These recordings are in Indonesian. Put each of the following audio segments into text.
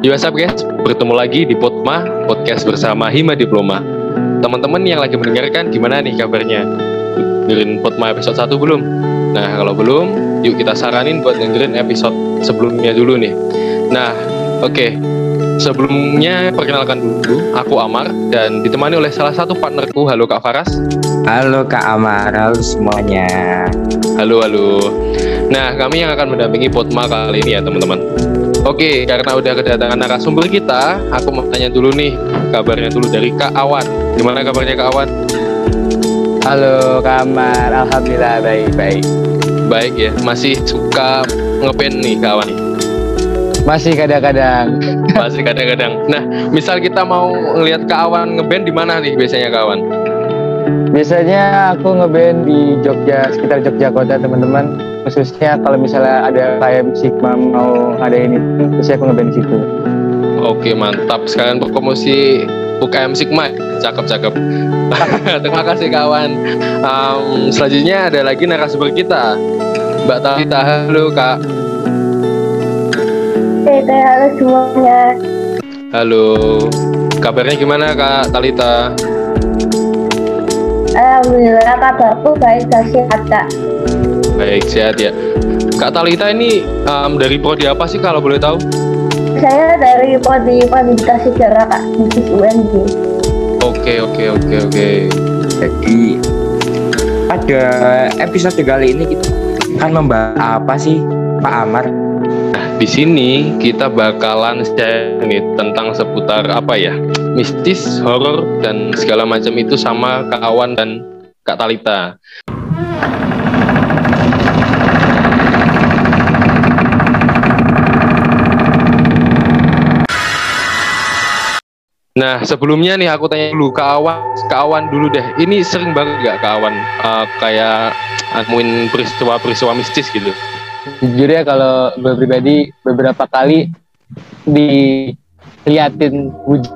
Yo what's up guys, bertemu lagi di Potma, podcast bersama Hima Diploma. Teman-teman yang lagi mendengarkan gimana nih kabarnya? Dengerin Potma episode 1 belum? Nah kalau belum, yuk kita saranin buat dengerin episode sebelumnya dulu nih. Nah oke, okay. sebelumnya perkenalkan dulu, aku Amar dan ditemani oleh salah satu partnerku, halo Kak Faras. Halo Kak Amar, halo semuanya. Halo halo. Nah kami yang akan mendampingi Potma kali ini ya teman-teman. Oke, karena udah kedatangan narasumber kita, aku mau tanya dulu nih kabarnya dulu dari Kak Awan. Gimana kabarnya Kak Awan? Halo Kak Amar, Alhamdulillah baik-baik. Baik ya, masih suka ngeband nih Kak Awan? Masih kadang-kadang. Masih kadang-kadang. Nah, misal kita mau ngelihat Kak Awan ngeband di mana nih biasanya Kak Awan? Biasanya aku ngeband di Jogja, sekitar Jogja kota teman-teman khususnya kalau misalnya ada KM Sigma mau ada ini terus aku ngeband di situ. Oke mantap. Sekalian promosi UKM Sigma. Cakep cakep terima kasih kawan. Um, selanjutnya ada lagi narasumber kita. Mbak Talita halo kak. Hey, halo semuanya. Halo. Kabarnya gimana kak Talita Alhamdulillah kabarku baik dan sehat kak Baik, sehat ya. Kak Talita ini um, dari prodi apa sih kalau boleh tahu? Saya dari prodi pendidikan sejarah Kak, di UNJ. Oke, oke, oke, oke. Jadi pada episode kali ini kita akan membahas apa sih Pak Amar? Nah, di sini kita bakalan share nih tentang seputar apa ya? Mistis, horor dan segala macam itu sama kawan dan Kak Talita. Nah sebelumnya nih aku tanya dulu ke Awan, ke Awan dulu deh. Ini sering banget gak ke Awan uh, kayak nemuin peristiwa-peristiwa mistis gitu? Jujur ya kalau gue pribadi beberapa kali diliatin wujud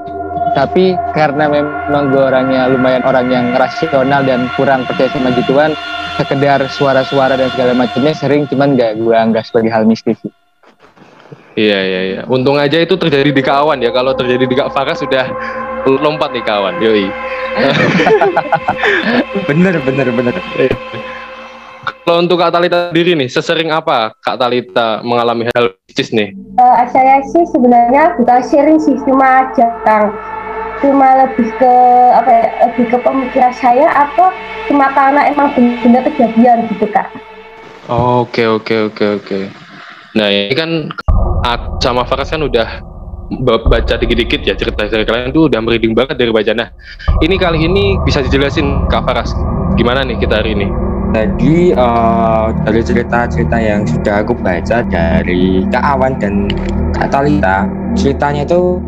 tapi karena memang gue orangnya lumayan orang yang rasional dan kurang percaya sama gituan sekedar suara-suara dan segala macamnya sering cuman gak gue anggap sebagai hal mistis sih. Iya iya iya. Untung aja itu terjadi di kawan ya. Kalau terjadi di Kak Farah sudah lompat nih kawan. Yoi. bener bener bener. Kalau untuk Kak Talita sendiri nih, sesering apa Kak Talita mengalami hal mistis nih? Uh, saya sih sebenarnya bukan sering sih, cuma jarang. Cuma lebih ke apa ya, lebih ke pemikiran saya atau cuma karena emang benar-benar kejadian gitu kak. Oke oke oke oke. Nah ini kan sama Faras kan udah baca dikit-dikit ya cerita dari kalian tuh udah merinding banget dari baca. Nah, ini kali ini bisa dijelasin Kak Faras gimana nih kita hari ini? Tadi uh, dari cerita-cerita yang sudah aku baca dari Kak Awan dan Kak Talita, ceritanya itu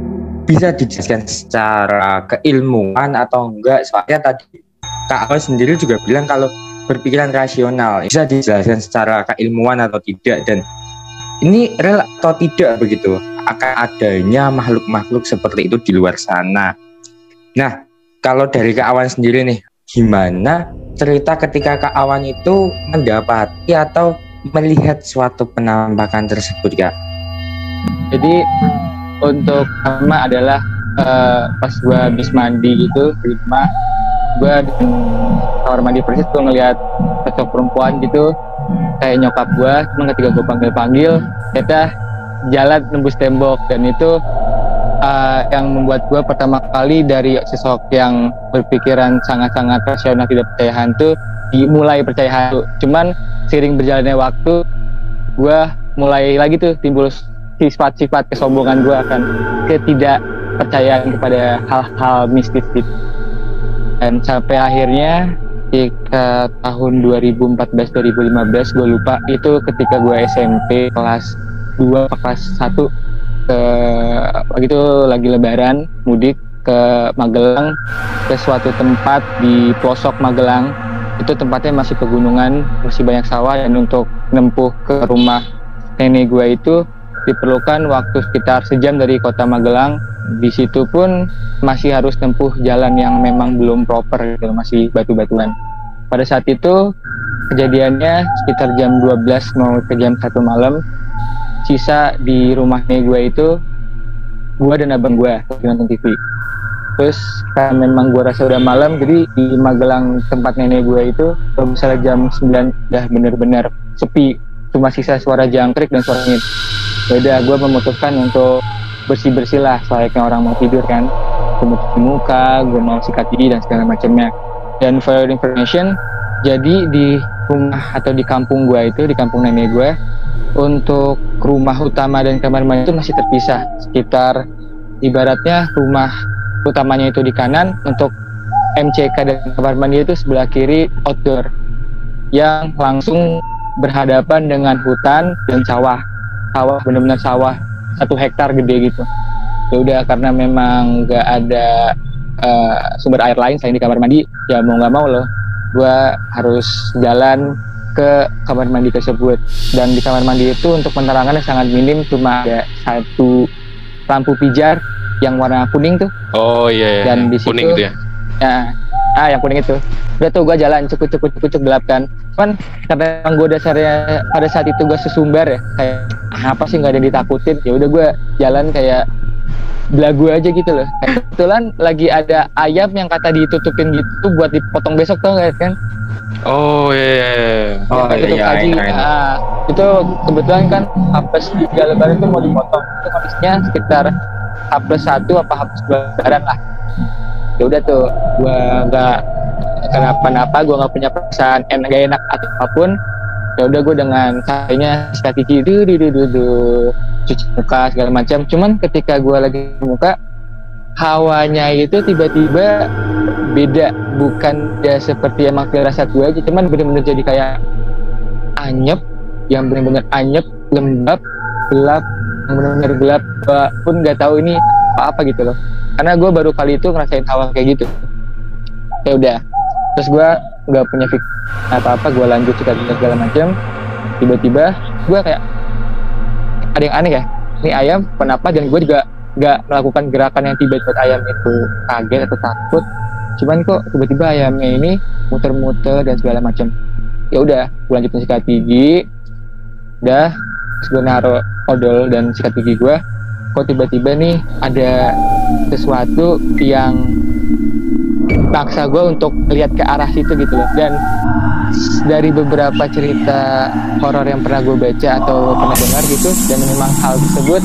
bisa dijelaskan secara keilmuan atau enggak. Soalnya tadi Kak Awan sendiri juga bilang kalau berpikiran rasional bisa dijelaskan secara keilmuan atau tidak dan ini real atau tidak begitu akan adanya makhluk-makhluk seperti itu di luar sana. Nah, kalau dari Kak Awan sendiri nih, gimana cerita ketika Kak Awan itu mendapati atau melihat suatu penampakan tersebut, Kak? Jadi untuk pertama adalah uh, pas gua habis mandi gitu di gua di kamar mandi persis tuh ngeliat sosok perempuan gitu kayak nyokap gue cuma ketika gue panggil panggil kita jalan nembus tembok. Dan itu uh, yang membuat gue pertama kali dari sosok yang berpikiran sangat-sangat rasional tidak percaya hantu dimulai percaya hantu. Cuman sering berjalannya waktu gue mulai lagi tuh timbul sifat-sifat kesombongan gue akan ketidakpercayaan kepada hal-hal mistis gitu. Dan sampai akhirnya ketika tahun 2014-2015 gue lupa. Itu ketika gue SMP kelas 2 kelas 1 ke begitu lagi lebaran mudik ke Magelang ke suatu tempat di pelosok Magelang. Itu tempatnya masih pegunungan masih banyak sawah dan untuk menempuh ke rumah nenek gue itu diperlukan waktu sekitar sejam dari kota Magelang di situ pun masih harus tempuh jalan yang memang belum proper gitu masih batu-batuan. Pada saat itu kejadiannya sekitar jam 12 mau ke jam satu malam sisa di rumahnya gue itu gue dan abang gue lagi nonton TV terus karena memang gue rasa udah malam jadi di Magelang tempat nenek gue itu kalau misalnya jam 9 udah bener-bener sepi cuma sisa suara jangkrik dan suara angin ya gue memutuskan untuk bersih-bersih lah selayaknya orang mau tidur kan. Gue mau cuci muka gue mau sikat gigi dan segala macamnya. Dan for your information jadi di rumah atau di kampung gue itu di kampung nenek gue untuk rumah utama dan kamar mandi itu masih terpisah. Sekitar ibaratnya rumah utamanya itu di kanan untuk MCK dan kamar mandi itu sebelah kiri outdoor yang langsung berhadapan dengan hutan dan sawah. Sawah benar-benar sawah satu hektar gede gitu ya udah karena memang nggak ada uh, sumber air lain selain di kamar mandi ya mau nggak mau loh gue harus jalan ke kamar mandi tersebut dan di kamar mandi itu untuk penerangannya sangat minim cuma ada satu lampu pijar yang warna kuning tuh Oh iya, iya. Dan di situ- kuning gitu ya. ya ah yang kuning itu. Udah tuh gue jalan cukup cukup cukup cukup gelap kan. Cuman karena emang gue dasarnya pada saat itu gue sesumbar ya kayak "Ah, apa sih nggak ada yang ditakutin? Ya udah gue jalan kayak belagu aja gitu loh. Kayak kebetulan lagi ada ayam yang kata ditutupin gitu buat dipotong besok tau gak kan? Oh iya. iya, iya. Oh Yang iya, kaji. iya, itu kebetulan kan hapus tiga lebaran itu mau dipotong. Itu kondisinya sekitar hapus satu apa hapus dua lebaran lah ya udah tuh gua nggak kenapa-napa gua nggak punya perasaan enak gak enak atau apa pun. Ya udah gue dengan kayaknya sikat gigi du, du, du, du, du, cuci muka segala macam. Cuman ketika gua lagi muka hawanya itu tiba-tiba beda. Bukan ya seperti emang firasat gue aja cuman bener-bener jadi kayak anyep yang bener-bener anyep lembab gelap yang bener-bener gelap. Gue pun nggak tahu ini apa apa gitu loh. Karena gue baru kali itu ngerasain hawa kayak gitu. Ya udah terus gue nggak punya fik apa apa gue lanjut cerita segala macam tiba-tiba gue kayak ada yang aneh ya ini ayam kenapa? Dan gue juga nggak melakukan gerakan yang tiba-tiba ayam itu kaget atau takut. Cuman kok tiba-tiba ayamnya ini muter-muter dan segala macam ya udah gue lanjutin sikat gigi. Udah terus gue naruh odol dan sikat gigi gue kok tiba-tiba nih ada sesuatu yang paksa gue untuk lihat ke arah situ gitu loh. Dan dari beberapa cerita horor yang pernah gue baca atau pernah dengar gitu dan memang hal tersebut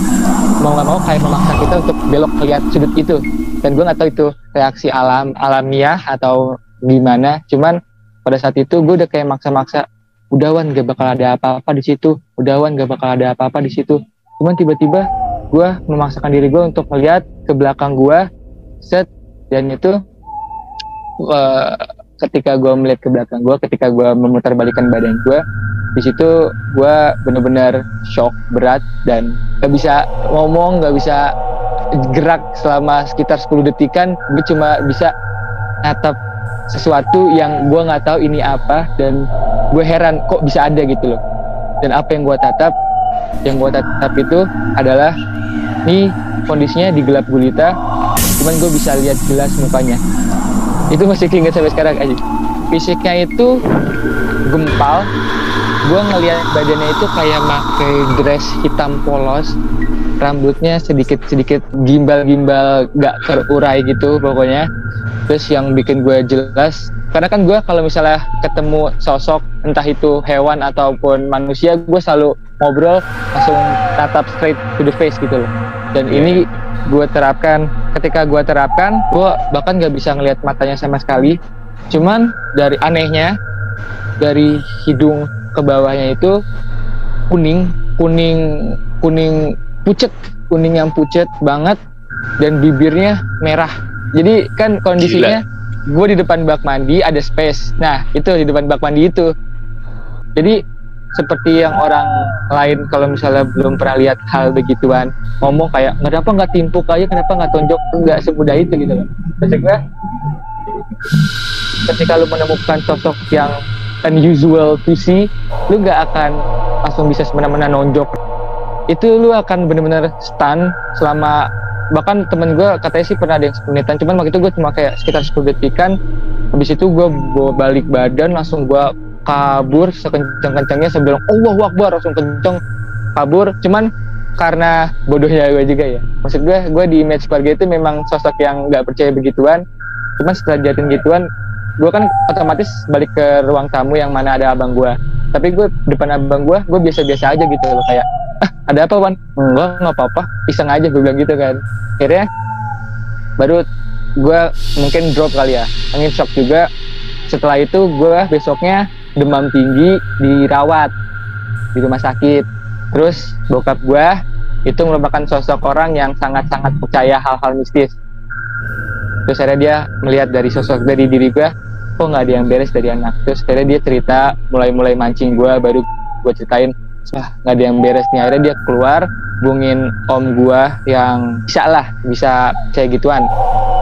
mau nggak mau kayak memaksa kita untuk belok lihat sudut itu. Dan gue nggak tahu itu reaksi alam alamiah atau gimana. Cuman pada saat itu gue udah kayak maksa-maksa udawan gak bakal ada apa-apa di situ. Udawan gak bakal ada apa-apa di situ. Cuman tiba-tiba gue memaksakan diri gue untuk melihat ke belakang gue set dan itu eh, ketika gue melihat ke belakang gue ketika gue memutarbalikkan badan gue di situ gue bener-bener shock berat dan gak bisa ngomong gak bisa gerak selama sekitar 10 detikan. Gue cuma bisa natap sesuatu yang gue nggak tahu ini apa dan gue heran kok bisa ada gitu loh. Dan apa yang gue tatap yang gue tatap itu adalah ini kondisinya di gelap gulita cuman gue bisa lihat jelas mukanya. Itu masih keinget sampai sekarang aja fisiknya itu gempal. Gue ngelihat badannya itu kayak pakai dress hitam polos. Rambutnya sedikit sedikit gimbal gimbal gak terurai gitu pokoknya. Terus yang bikin gue jelas karena kan gue kalau misalnya ketemu sosok entah itu hewan ataupun manusia gue selalu ngobrol langsung tatap straight to the face gitu loh. Dan ini gue terapkan. Ketika gue terapkan gue bahkan gak bisa ngelihat matanya sama sekali. Cuman dari anehnya dari hidung ke bawahnya itu kuning kuning kuning pucet kuning yang pucet banget dan bibirnya merah. Jadi kan kondisinya gue di depan bak mandi ada space. Nah itu di depan bak mandi itu. Jadi seperti yang orang lain kalau misalnya belum pernah lihat hal begituan ngomong kayak kenapa nggak timpuk aja kenapa nggak tonjok? Nggak semudah itu gitu loh. Maksud gue ketika lu menemukan sosok yang unusual to see lu nggak akan langsung bisa semena-mena nonjok. Itu lu akan bener-bener stun selama bahkan temen gue katanya sih pernah ada yang semenitan cuman waktu itu gue cuma kayak sekitar 10 detikan. Habis itu gue balik badan langsung gue kabur sekencang-kencangnya sebelum Allah Akbar langsung kenceng kabur. Cuman karena bodohnya gue juga ya. Maksud gue gue di image keluarga itu memang sosok yang nggak percaya begituan. Cuman setelah jatuhin gituan gue kan otomatis balik ke ruang tamu yang mana ada abang gue tapi gue depan abang gue gue biasa-biasa aja gitu loh kayak ah ada apa wan? Enggak nggak apa-apa. Iseng aja gue bilang gitu kan. Akhirnya baru gue mungkin drop kali ya. Angin shock juga. Setelah itu gue besoknya demam tinggi dirawat di rumah sakit. Terus bokap gue itu merupakan sosok orang yang sangat-sangat percaya hal-hal mistis. Terus akhirnya dia melihat dari sosok dari diri gue kok nggak ada yang beres dari anak? Terus akhirnya dia cerita mulai-mulai mancing gue baru gue ceritain wah nggak ada yang beres nih. Akhirnya dia keluar hubungin om gue yang bisa lah bisa kayak gituan.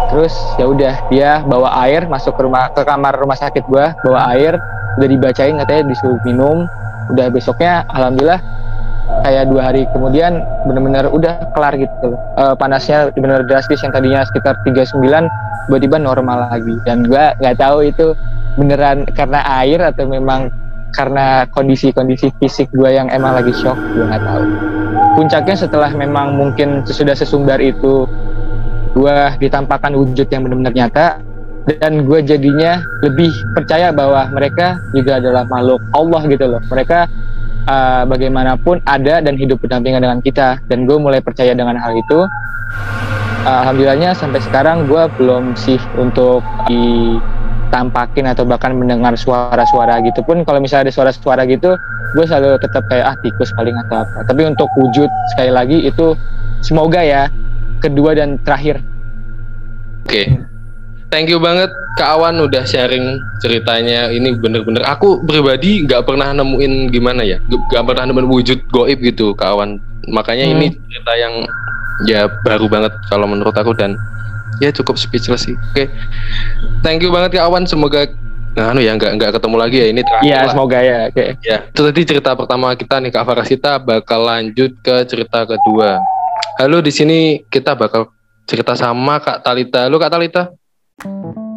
Terus ya udah dia bawa air masuk ke rumah ke kamar rumah sakit gue bawa air udah dibacain katanya disuruh minum. Udah besoknya alhamdulillah kayak dua hari kemudian benar-benar udah kelar gitu. E, panasnya benar drastis yang tadinya sekitar 39 tiba-tiba normal lagi. Dan gua nggak tahu itu beneran karena air atau memang karena kondisi-kondisi fisik gua yang emang lagi shock gua nggak tahu. Puncaknya setelah memang mungkin sudah sesumbar itu gua ditampakkan wujud yang benar-benar nyata dan gue jadinya lebih percaya bahwa mereka juga adalah makhluk Allah gitu loh. Mereka uh, bagaimanapun ada dan hidup berdampingan dengan kita. Dan gue mulai percaya dengan hal itu. Uh, alhamdulillahnya sampai sekarang gue belum sih untuk ditampakin atau bahkan mendengar suara-suara gitu pun. Kalau misalnya ada suara-suara gitu gue selalu tetap kayak ah tikus paling atau apa. Tapi untuk wujud sekali lagi itu semoga ya kedua dan terakhir. Oke. okay. Thank you banget. Kak Awan udah sharing ceritanya. Ini bener-bener aku pribadi nggak pernah nemuin gimana ya. Nggak pernah nemuin wujud goib gitu Kak Awan. Makanya hmm. ini cerita yang ya baru banget kalau menurut aku dan ya cukup speechless sih. Oke. Okay. thank you banget Kak Awan. Semoga nah anu ya nggak nggak ketemu lagi ya ini terakhir ya lah. semoga ya oke. Okay. ya itu tadi cerita pertama kita nih Kak Farasita bakal lanjut ke cerita kedua. Halo di sini kita bakal cerita sama Kak Talita. Halo Kak Talita Thank you.